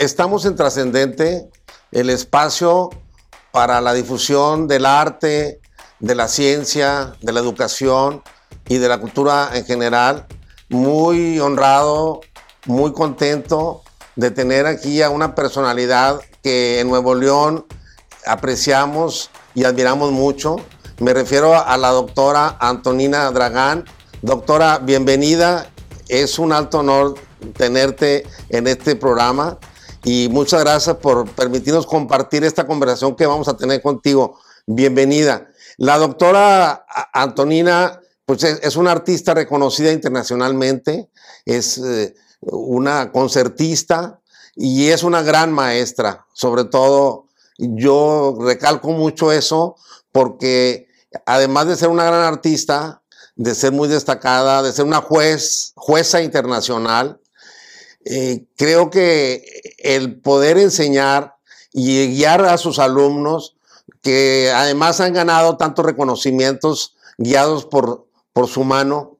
estamos en Trascendente, el espacio para la difusión del arte, de la ciencia, de la educación y de la cultura en general. Muy honrado, muy contento de tener aquí a una personalidad que en Nuevo León apreciamos y admiramos mucho. Me refiero a la doctora Antonina Dragán. Doctora, bienvenida. Es un alto honor tenerte en este programa y muchas gracias por permitirnos compartir esta conversación que vamos a tener contigo. Bienvenida. La doctora Antonina pues es, una artista reconocida internacionalmente, es eh, una concertista y es una gran maestra. Sobre todo, yo recalco mucho eso porque además de ser una gran artista, de ser muy destacada, de ser una juez, jueza internacional, eh, creo que el poder enseñar y guiar a sus alumnos, que además han ganado tantos reconocimientos guiados por, por su mano,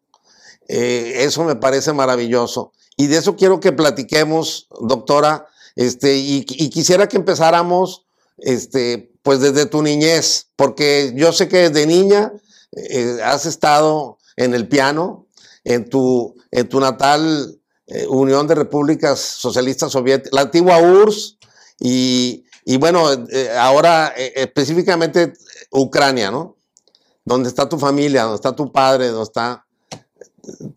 eh, eso me parece maravilloso. Y de eso quiero que platiquemos, doctora, este, y, quisiera que empezáramos este, pues desde tu niñez, porque yo sé que desde niña eh, has estado en el piano, en tu, en tu natal eh, Unión de Repúblicas Socialistas Soviéticas, la antigua URSS y, bueno, eh, ahora eh, específicamente Ucrania, ¿no? Donde está tu familia, donde está tu padre, donde está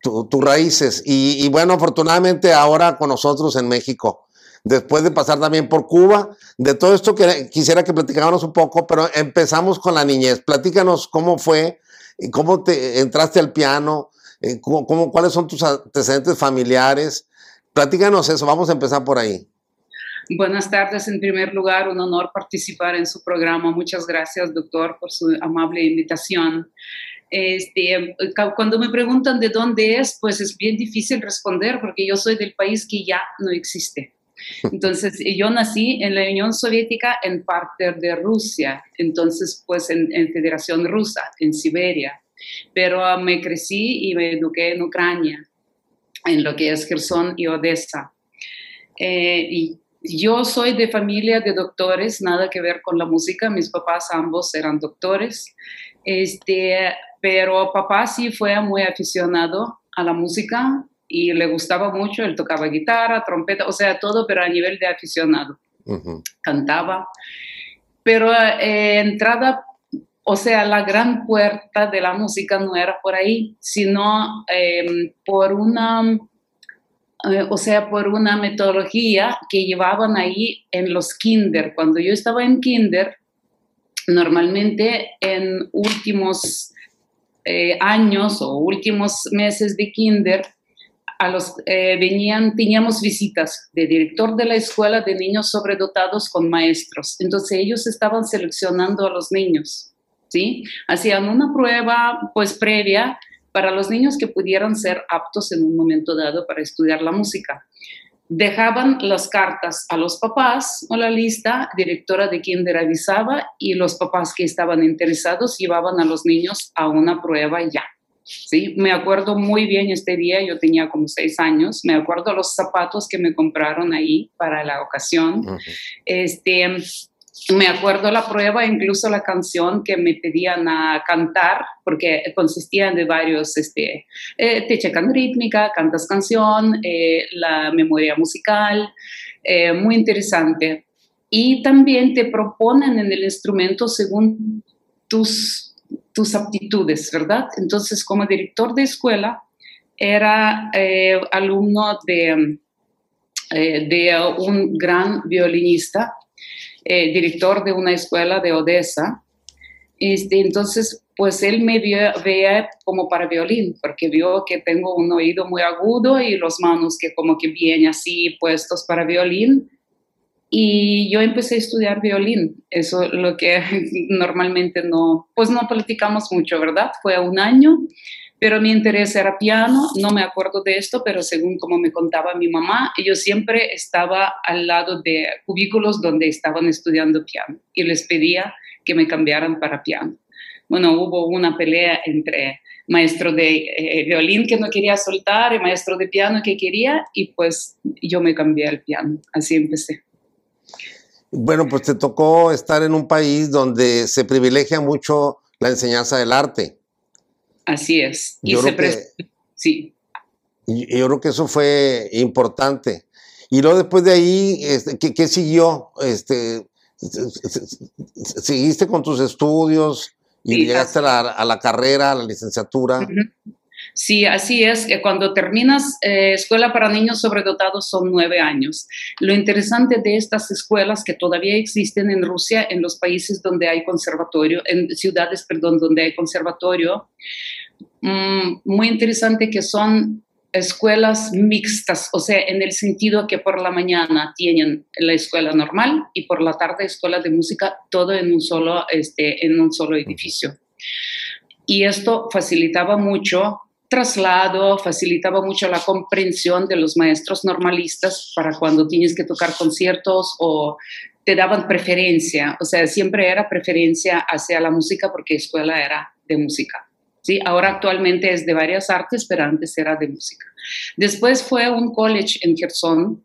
tus raíces. Y, bueno, afortunadamente ahora con nosotros en México. Después de pasar también por Cuba, de todo esto que quisiera que platicáramos un poco, pero empezamos con la niñez. Platícanos cómo fue, cómo te entraste al piano, eh, ¿cómo, cuáles son tus antecedentes familiares? Platícanos eso, vamos a empezar por ahí. Buenas tardes. En primer lugar, un honor participar en su programa. Muchas gracias, doctor, por su amable invitación. Este, cuando me preguntan de dónde es, pues es bien difícil responder porque yo soy del país que ya no existe. Entonces, yo nací en la Unión Soviética en parte de Rusia, entonces, pues en, en Federación Rusa, en Siberia pero ah, me crecí y me eduqué en Ucrania, en lo que es Gerson y Odessa. Eh, y yo soy de familia de doctores, nada que ver con la música, mis papás ambos eran doctores, este, pero papá sí fue muy aficionado a la música y le gustaba mucho, él tocaba guitarra, trompeta, o sea, todo, pero a nivel de aficionado. Cantaba. Pero eh, entrada o sea, la gran puerta de la música no era por ahí, sino em, por una, eh, o sea, por una metodología que llevaban ahí en los kinder. Cuando yo estaba en kinder, normalmente en últimos eh, años o últimos meses de kinder, a los, eh, venían, teníamos visitas de director de la escuela de niños sobredotados con maestros. Entonces ellos estaban seleccionando a los niños. ¿Sí? Hacían una prueba pues previa para los niños que pudieran ser aptos en un momento dado para estudiar la música. Dejaban las cartas a los papás o la lista, directora de kinder avisaba y los papás que estaban interesados llevaban a los niños a una prueba ya. ¿sí? Me acuerdo muy bien este día, yo tenía como seis años, me acuerdo los zapatos que me compraron ahí para la ocasión. Este me acuerdo la prueba, incluso la canción que me pedían a cantar, porque consistían de varios, este, eh, te checan rítmica, cantas canción, eh, la memoria musical, eh, muy interesante. Y también te proponen en el instrumento según tus, tus aptitudes, ¿verdad? Entonces, como director de escuela, era alumno de, de un gran violinista eh, director de una escuela de Odessa. Este, entonces, pues él me veía como para violín, porque vio que tengo un oído muy agudo y los manos que como que vienen así puestos para violín. Y yo empecé a estudiar violín, eso lo que normalmente no, pues no platicamos mucho, ¿verdad? Fue un año pero mi interés era piano, no me acuerdo de esto, pero según como me contaba mi mamá, yo siempre estaba al lado de cubículos donde estaban estudiando piano y les pedía que me cambiaran para piano. bueno, hubo una pelea entre maestro de eh, violín que no quería soltar y maestro de piano que quería y pues yo me cambié al piano, así empecé. Bueno, pues te tocó estar en un país donde se privilegia mucho la enseñanza del arte. Así es. Y creo que, sí. Y yo creo que eso fue importante. Y luego después de ahí, este, ¿qué, siguió? Este, ¿Seguiste con tus estudios y llegaste a la, carrera, a la licenciatura? Sí, así es. que Cuando terminas eh, escuela para niños sobredotados son nueve años. Lo interesante de estas escuelas que todavía existen en Rusia, en los países donde hay conservatorio, en ciudades, perdón, donde hay conservatorio, mm, muy interesante que son escuelas mixtas, o sea, en el sentido que por la mañana tienen la escuela normal y por la tarde escuela de música, todo en un solo, este, en un solo edificio. Y esto facilitaba mucho traslado, facilitaba mucho la comprensión de los maestros normalistas para cuando tienes que tocar conciertos o te daban preferencia, o sea, siempre era preferencia hacia la música porque escuela era de música. ¿sí? Ahora actualmente es de varias artes, pero antes era de música. Después fue un college en Kherson,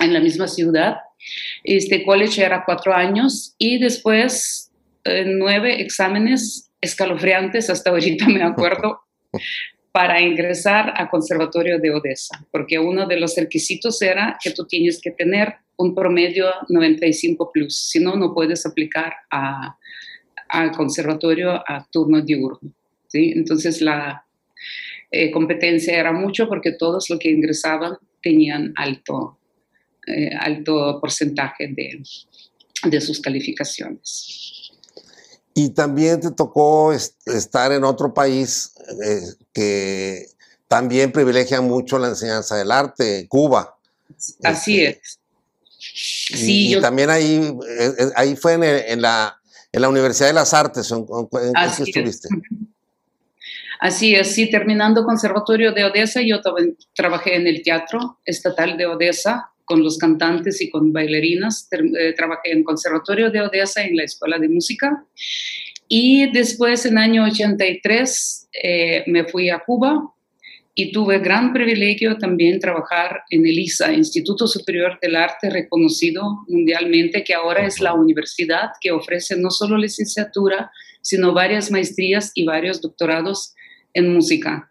en la misma ciudad. Este college era cuatro años y después eh, nueve exámenes escalofriantes, hasta ahorita me acuerdo, para ingresar a Conservatorio de Odessa, porque uno de los requisitos era que tú tienes que tener un promedio 95 plus, si no, no puedes aplicar al conservatorio a turno diurno. Entonces la eh, competencia era mucho porque todos los que ingresaban tenían alto, eh, alto porcentaje de, de sus calificaciones. Y también te tocó estar en otro país eh, que también privilegia mucho la enseñanza del arte, Cuba. Así este, es. Sí, y, también ahí, ahí fue en, la, en, la, Universidad de las Artes, ¿en, qué estuviste? Así es, sí, terminando Conservatorio de Odessa, yo trabajé en el Teatro Estatal de Odessa con los cantantes y con bailarinas. Eh, trabajé en Conservatorio de Odessa en la Escuela de Música. Y después, en año 83, eh, me fui a Cuba y tuve gran privilegio también trabajar en el ISA, Instituto Superior del Arte, reconocido mundialmente, que ahora es la universidad que ofrece no solo licenciatura, sino varias maestrías y varios doctorados en música.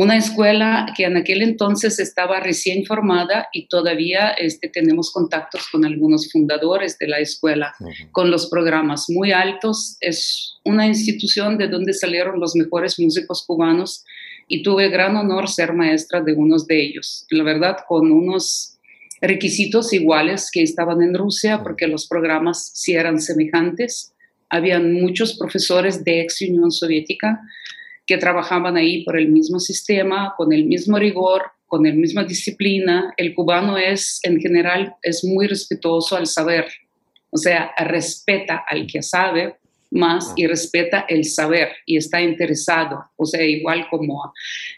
Una escuela que en aquel entonces estaba recién formada y todavía este, tenemos contactos con algunos fundadores de la escuela, con los programas muy altos. Es una institución de donde salieron los mejores músicos cubanos y tuve gran honor ser maestra de unos de ellos. La verdad, con unos requisitos iguales que estaban en Rusia, porque los programas sí eran semejantes. Habían muchos profesores de ex Unión Soviética que trabajaban ahí por el mismo sistema, con el mismo rigor, con la misma disciplina. El cubano es, en general, es muy respetuoso al saber, o sea, respeta al que sabe más y respeta el saber y está interesado, o sea, igual como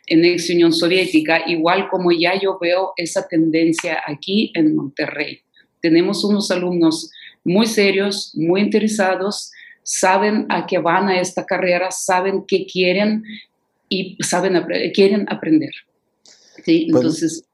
en ex Unión Soviética, igual como ya yo veo esa tendencia aquí en Monterrey. Tenemos unos alumnos muy serios, muy interesados, saben a qué van a esta carrera, saben qué quieren y saben, quieren aprender. ¿sí? Pues, Entonces...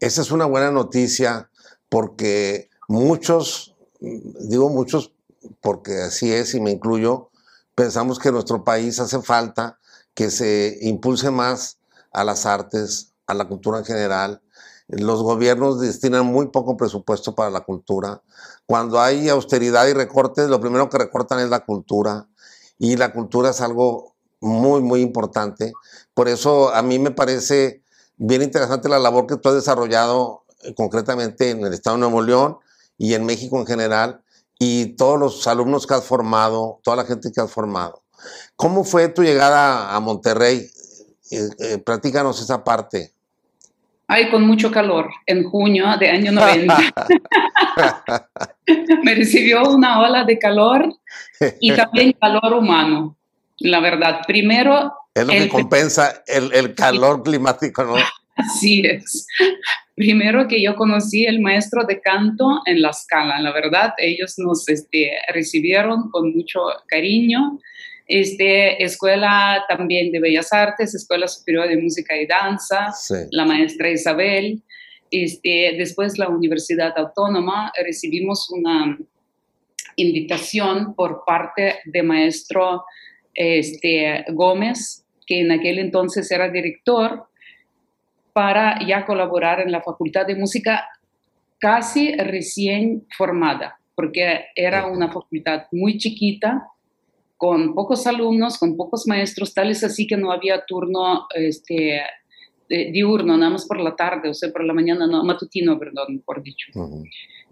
esa es una buena noticia porque muchos, digo muchos porque así es y me incluyo, pensamos que en nuestro país hace falta que se impulse más a las artes, a la cultura en general. Los gobiernos destinan muy poco presupuesto para la cultura. Cuando hay austeridad y recortes, lo primero que recortan es la cultura. Y la cultura es algo muy, muy importante. Por eso a mí me parece bien interesante la labor que tú has desarrollado eh, concretamente en el Estado de Nuevo León y en México en general, y todos los alumnos que has formado, toda la gente que has formado. ¿Cómo fue tu llegada a Monterrey? Eh, eh, platícanos esa parte. Ay, con mucho calor, en junio de año 90. Me recibió una ola de calor y también calor humano, la verdad. Primero... Es lo que compensa el, el calor climático, ¿no? Así es. Primero que yo conocí el maestro de canto en la escala, la verdad, ellos nos este, recibieron con mucho cariño Este, escuela también de Bellas Artes, Escuela Superior de Música y Danza, la maestra Isabel. Este, después la Universidad Autónoma, recibimos una invitación por parte de maestro este, Gómez, que en aquel entonces era director, para ya colaborar en la Facultad de Música casi recién formada, porque era una facultad muy chiquita, con pocos alumnos, con pocos maestros, tales así que no había turno este, diurno, nada más por la tarde, o sea, por la mañana, no, matutino, perdón, por dicho.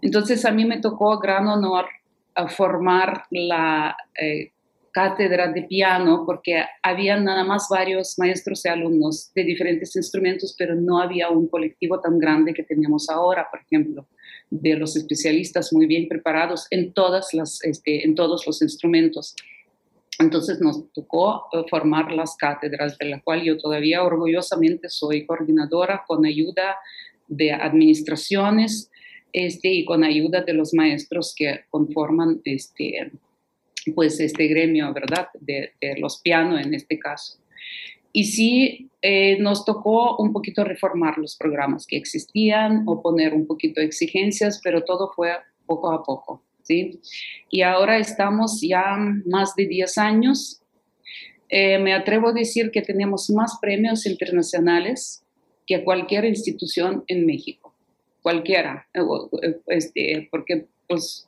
Entonces a mí me tocó gran honor a formar la eh, cátedra de piano porque había nada más varios maestros y alumnos de diferentes instrumentos, pero no había un colectivo tan grande que tenemos ahora, por ejemplo, de los especialistas muy bien preparados en, todas las, este, en todos los instrumentos. Entonces nos tocó eh, formar las cátedras, de la cual yo todavía orgullosamente soy coordinadora con ayuda de administraciones este, y con ayuda de los maestros que conforman este, pues, este gremio, ¿verdad? De, los pianos en este caso. Y sí, eh, nos tocó un poquito reformar los programas que existían o poner un poquito exigencias, pero todo fue poco a poco. ¿Sí? Y ahora estamos ya más de 10 años. Eh, me atrevo a decir que tenemos más premios internacionales que cualquier institución en México, cualquiera, eh, este, porque pues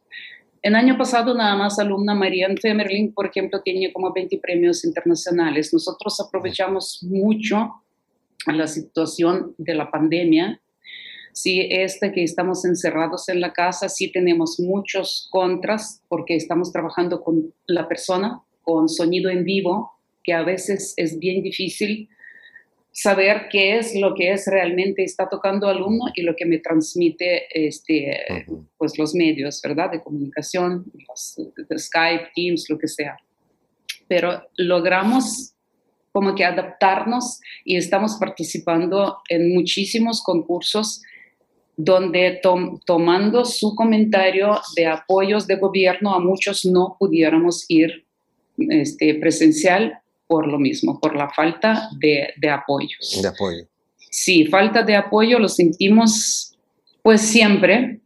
el año pasado nada más alumna Marianne Femerling, por ejemplo, tiene como 20 premios internacionales. Nosotros aprovechamos mucho la situación de la pandemia Sí, este que estamos encerrados en la casa, sí tenemos muchos contras porque estamos trabajando con la persona, con sonido en vivo, que a veces es bien difícil saber qué es lo que es realmente está tocando alumno y lo que me transmite este, pues los medios, ¿verdad? De comunicación, Skype, Teams, lo que sea. Pero logramos como que adaptarnos y estamos participando en muchísimos concursos donde tomando su comentario de apoyos de gobierno a muchos no pudiéramos ir este, presencial por lo mismo, por la falta de, de apoyos. De apoyo. Sí, falta de apoyo lo sentimos pues siempre.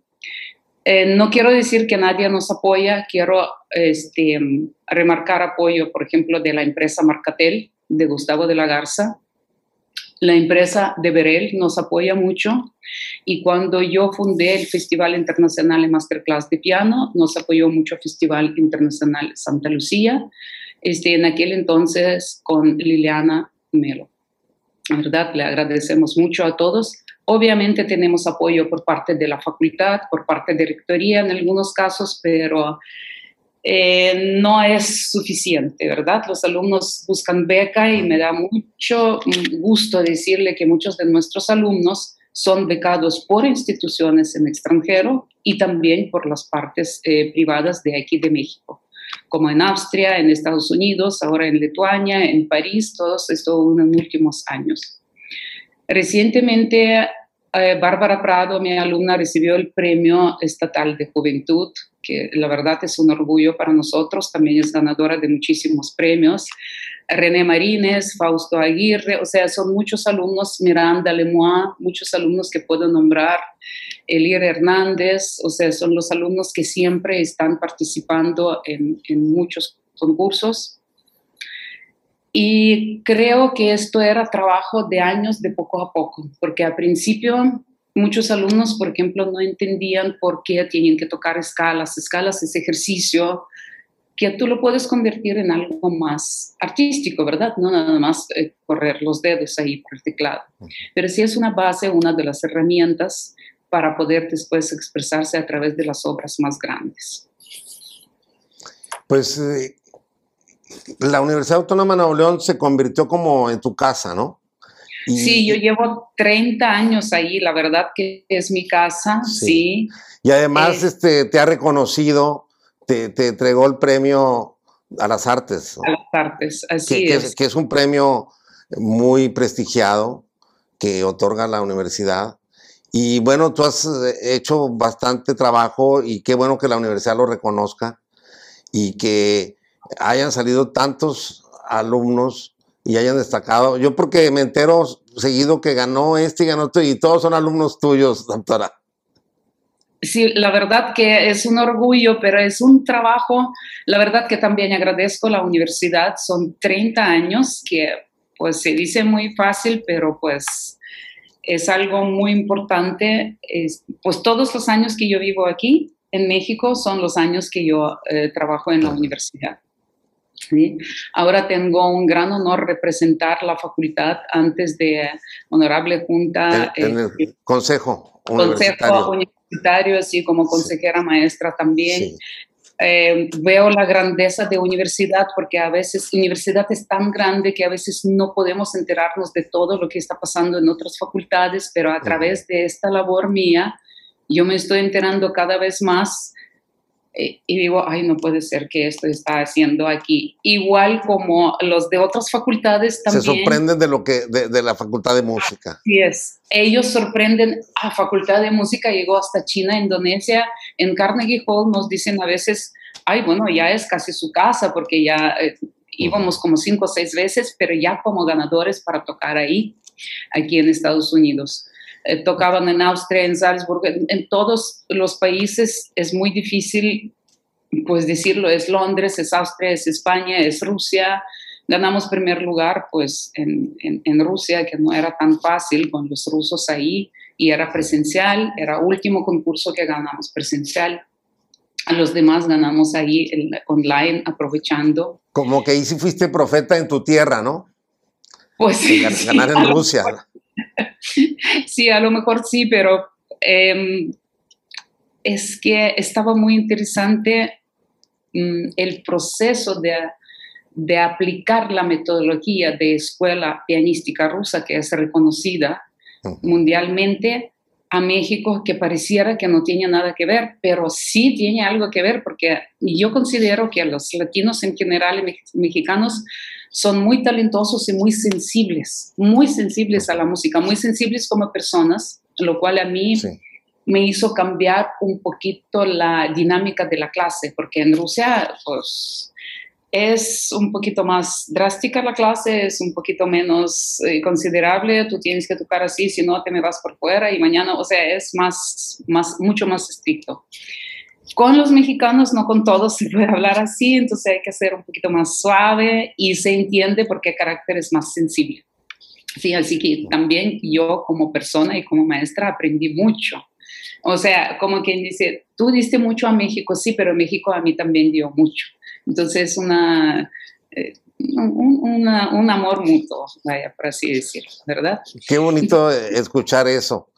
Eh, no quiero decir que nadie nos apoya, quiero este, remarcar apoyo, por ejemplo, de la empresa Marcatel, de Gustavo de la Garza, la empresa de Berel nos apoya mucho y cuando yo fundé el Festival Internacional de Masterclass de Piano, nos apoyó mucho el Festival Internacional Santa Lucía, este, en aquel entonces con Liliana Melo. La verdad, le agradecemos mucho a todos. Obviamente tenemos apoyo por parte de la facultad, por parte de rectoría en algunos casos, pero eh, no es suficiente, ¿verdad? Los alumnos buscan beca y me da mucho gusto decirle que muchos de nuestros alumnos son becados por instituciones en extranjero y también por las partes eh, privadas de aquí de México, como en Austria, en Estados Unidos, ahora en Lituania, en París, todos estos en los últimos años. Recientemente, eh, Bárbara Prado, mi alumna, recibió el Premio Estatal de Juventud que la verdad es un orgullo para nosotros, también es ganadora de muchísimos premios. René Marínez, Fausto Aguirre, o sea, son muchos alumnos, Miranda Lemois, muchos alumnos que puedo nombrar, Elir Hernández, o sea, son los alumnos que siempre están participando en, en muchos concursos. Y creo que esto era trabajo de años, de poco a poco, porque al principio muchos alumnos, por ejemplo, no entendían por qué tienen que tocar escalas. Escalas es ejercicio que tú lo puedes convertir en algo más artístico, ¿verdad? No nada más eh, correr los dedos ahí por el teclado. Pero sí es una base, una de las herramientas para poder después expresarse a través de las obras más grandes. Pues eh, la Universidad Autónoma de Nuevo León se convirtió como en tu casa, ¿no? sí, yo llevo 30 años ahí, la verdad que es mi casa, sí. Y además este, te ha reconocido, te, te, entregó el premio a las artes. A las artes, así es. Que, es. un premio muy prestigiado que otorga la universidad. Y bueno, tú has eh, hecho bastante trabajo y qué bueno que la universidad lo reconozca y que hayan salido tantos alumnos y hayan destacado. Yo porque me entero seguido que ganó este y ganó este y todos son alumnos tuyos, doctora. Sí, la verdad que es un orgullo, pero es un trabajo, la verdad que también agradezco la universidad, son 30 años que pues se dice muy fácil, pero pues es algo muy importante. pues todos los años que yo vivo aquí en México son los años que yo eh, trabajo en la universidad. Ahora tengo un gran honor representar la facultad antes de honorable junta. En, el eh, consejo universitario. Consejo universitario, así como consejera maestra también. Eh, veo la grandeza de universidad porque a veces universidad es tan grande que a veces no podemos enterarnos de todo lo que está pasando en otras facultades, pero a través de esta labor mía, yo me estoy enterando cada vez más eh, y digo, ay, no puede ser que esto está haciendo aquí. Igual como los de otras facultades también. Se sorprenden de lo que, de, la facultad de música. Así es. Ellos sorprenden a facultad de música, llegó hasta China, Indonesia. En Carnegie Hall nos dicen a veces, ay, bueno, ya es casi su casa porque ya eh, íbamos como cinco o seis veces, pero ya como ganadores para tocar ahí, aquí en Estados Unidos. Eh, tocaban en Austria, en Salzburgo, en, todos los países es muy difícil, pues decirlo, es Londres, es Austria, es España, es Rusia. Ganamos primer lugar, pues en, en, Rusia, que no era tan fácil con los rusos ahí, y era presencial, era último concurso que ganamos presencial. A los demás ganamos ahí el online, aprovechando. Como que ahí sí fuiste profeta en tu tierra, ¿no? Pues sí. Ganar en Rusia. sí, a lo mejor sí, pero em, es que estaba muy interesante mm, el proceso de, de, aplicar la metodología de escuela pianística rusa, que es reconocida mundialmente, a México, que pareciera que no tiene nada que ver, pero sí tiene algo que ver, porque yo considero que los latinos en general y mexicanos son muy talentosos y muy sensibles, muy sensibles a la música, muy sensibles como personas, lo cual a mí me hizo cambiar un poquito la dinámica de la clase, porque en Rusia, pues, es un poquito más drástica la clase, es un poquito menos eh, considerable, tú tienes que tocar así, si no te me vas por fuera y mañana, o sea, es más, más, mucho más estricto. Con los mexicanos, no con todos se puede hablar así, entonces hay que ser un poquito más suave y se entiende porque el carácter es más sensible. Sí, así que también yo como persona y como maestra aprendí mucho. O sea, como quien dice, tú diste mucho a México, sí, pero México a mí también dio mucho. Entonces, una, eh, un, un, amor mutuo, vaya, por así decirlo, ¿verdad? Qué bonito escuchar eso.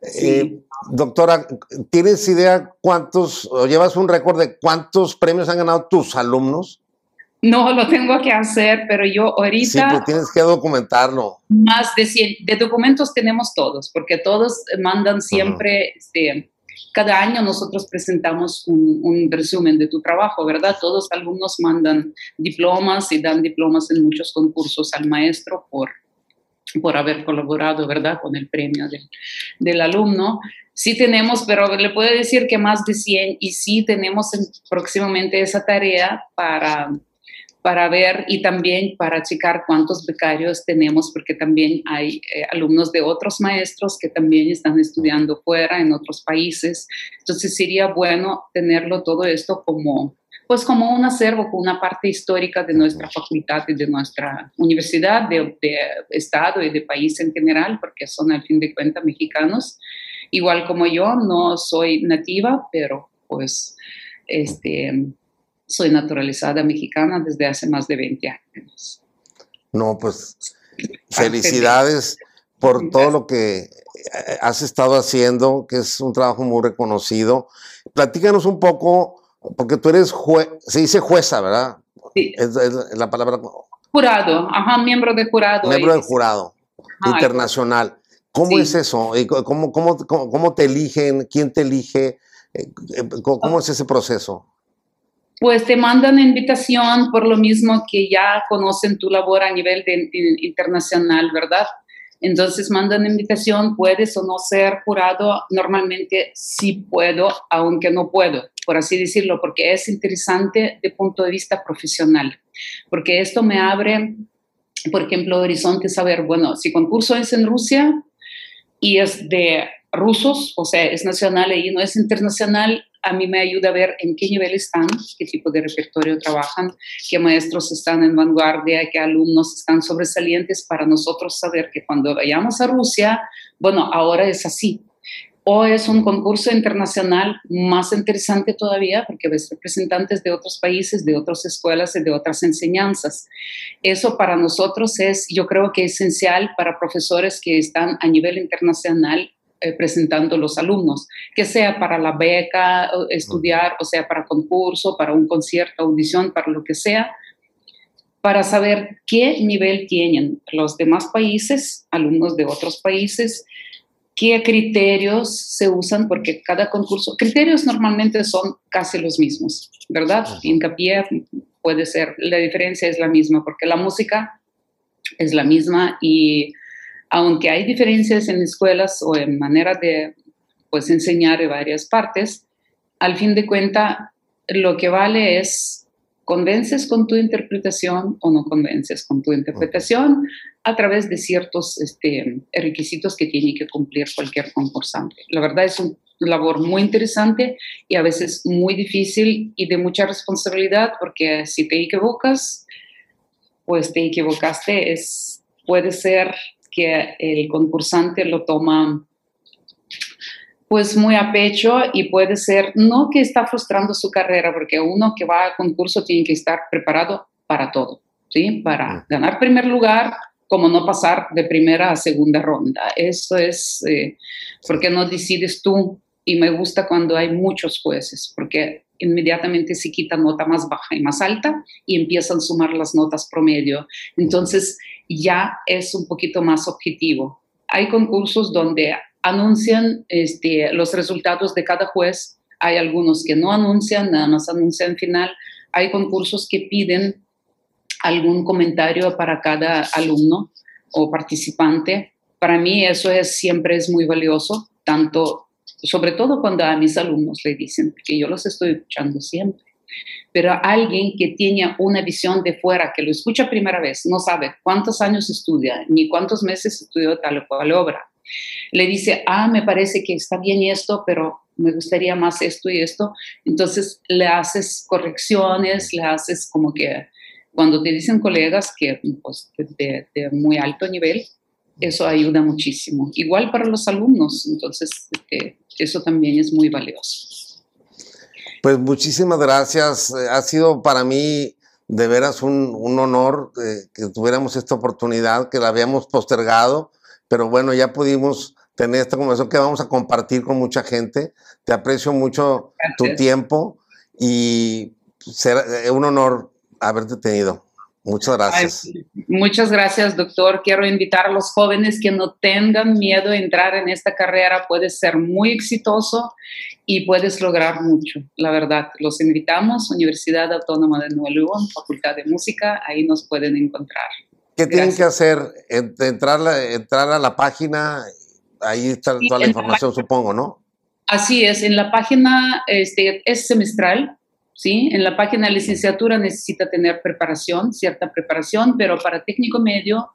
Eh, doctora, ¿tienes idea cuántos, o llevas un récord de cuántos premios han ganado tus alumnos? No, lo tengo que hacer, pero yo ahorita... Sí, pero tienes que documentarlo. Más de 100, de documentos tenemos todos, porque todos mandan siempre, este, cada año nosotros presentamos un, resumen de tu trabajo, ¿verdad? Todos alumnos mandan diplomas y dan diplomas en muchos concursos al maestro por, por haber colaborado, ¿verdad?, con el premio del, del, alumno. Sí tenemos, pero le puedo decir que más de 100 y sí tenemos próximamente esa tarea para, para ver y también para checar cuántos becarios tenemos, porque también hay eh, alumnos de otros maestros que también están estudiando fuera, en otros países. Entonces sería bueno tenerlo todo esto como pues como un acervo, una parte histórica de nuestra facultad y de nuestra universidad, de, Estado y de país en general, porque son al fin de cuentas mexicanos. Igual como yo, no soy nativa, pero pues este, soy naturalizada mexicana desde hace más de 20 años. No, pues felicidades por todo lo que eh, has estado haciendo, que es un trabajo muy reconocido. Platícanos un poco porque tú eres juez, se dice jueza, ¿verdad? Sí. Es, la palabra. Jurado, ajá, miembro de jurado. Miembro del jurado internacional. ¿Cómo es eso? ¿Cómo, cómo, cómo, te eligen? ¿Quién te elige? Eh, eh, ¿Cómo es ese proceso? Pues te mandan invitación por lo mismo que ya conocen tu labor a nivel internacional, ¿verdad? Entonces mandan invitación, puedes o no ser jurado. Normalmente sí puedo, aunque no puedo, por así decirlo, porque es interesante de punto de vista profesional, porque esto me abre, por ejemplo, horizonte saber, bueno, si concurso es en Rusia y es de rusos, o sea, es nacional y no es internacional, a mí me ayuda a ver en qué nivel están, qué tipo de repertorio trabajan, qué maestros están en vanguardia, qué alumnos están sobresalientes para nosotros saber que cuando vayamos a Rusia, bueno, ahora es así. O es un concurso internacional más interesante todavía porque ves representantes de otros países, de otras escuelas y de otras enseñanzas. Eso para nosotros es, yo creo que esencial para profesores que están a nivel internacional eh, presentando los alumnos, que sea para la beca, estudiar, o sea, para concurso, para un concierto, audición, para lo que sea, para saber qué nivel tienen los demás países, alumnos de otros países, qué criterios se usan, porque cada concurso, criterios normalmente son casi los mismos, ¿verdad? Hincapié puede ser, la diferencia es la misma, porque la música es la misma y aunque hay diferencias en escuelas o en manera de pues, enseñar en varias partes, al fin de cuentas lo que vale es convences con tu interpretación o no convences con tu interpretación a través de ciertos este, requisitos que tiene que cumplir cualquier concursante. La verdad es una labor muy interesante y a veces muy difícil y de mucha responsabilidad porque si te equivocas, pues te equivocaste, es, puede ser que el concursante lo toma pues muy a pecho y puede ser, no que está frustrando su carrera, porque uno que va a concurso tiene que estar preparado para todo, ¿sí? Para ganar primer lugar, como no pasar de primera a segunda ronda. Eso es eh, porque no decides tú y me gusta cuando hay muchos jueces, porque inmediatamente se quita nota más baja y más alta y empiezan a sumar las notas promedio. Entonces ya es un poquito más objetivo. Hay concursos donde anuncian este, los resultados de cada juez, hay algunos que no anuncian, nada más anuncian final. Hay concursos que piden algún comentario para cada alumno o participante. Para mí eso es, siempre es muy valioso, tanto sobre todo cuando a mis alumnos le dicen, que yo los estoy escuchando siempre, pero alguien que tiene una visión de fuera, que lo escucha primera vez, no sabe cuántos años estudia, ni cuántos meses estudió tal o cual obra, le dice, ah, me parece que está bien esto, pero me gustaría más esto y esto, entonces le haces correcciones, le haces como que cuando te dicen colegas que pues, de, de muy alto nivel, eso ayuda muchísimo. Igual para los alumnos, entonces este, eso también es muy valioso. Pues muchísimas gracias. Eh, ha sido para mí de veras un, honor eh, que tuviéramos esta oportunidad, que la habíamos postergado, pero bueno, ya pudimos tener esta conversación que vamos a compartir con mucha gente. Te aprecio mucho tu tiempo y será eh, un honor haberte tenido. Muchas gracias. muchas gracias, doctor. Quiero invitar a los jóvenes que no tengan miedo a entrar en esta carrera. Puedes ser muy exitoso y puedes lograr mucho, la verdad. Los invitamos, Universidad Autónoma de Nuevo León, Facultad de Música, ahí nos pueden encontrar. ¿Qué tienen que hacer? Entrar, entrar a la página, ahí está toda la información, supongo, ¿no? Así es, en la página este, es semestral, ¿sí? En la página de licenciatura necesita tener preparación, cierta preparación, pero para técnico medio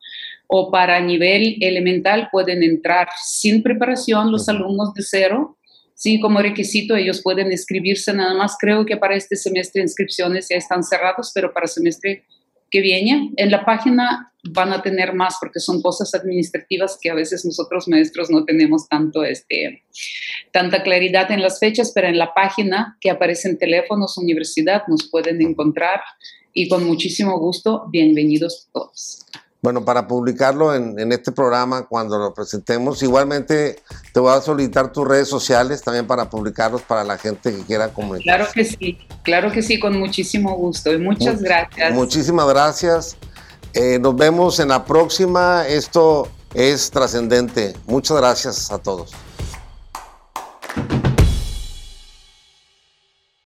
o para nivel elemental pueden entrar sin preparación los alumnos de cero. Sí, como requisito ellos pueden inscribirse nada más. Creo que para este semestre inscripciones ya están cerradas, pero para semestre que viene. En la página van a tener más porque son cosas administrativas que a veces nosotros maestros no tenemos tanto este, tanta claridad en las fechas, pero en la página que aparecen teléfonos, universidad, nos pueden encontrar y con muchísimo gusto, bienvenidos todos. Bueno, para publicarlo en, en, este programa cuando lo presentemos, igualmente te voy a solicitar tus redes sociales también para publicarlos para la gente que quiera comunicar. Claro que sí, claro que sí, con muchísimo gusto y muchas gracias. Muchísimas gracias. Eh, nos vemos en la próxima. Esto es trascendente. Muchas gracias a todos.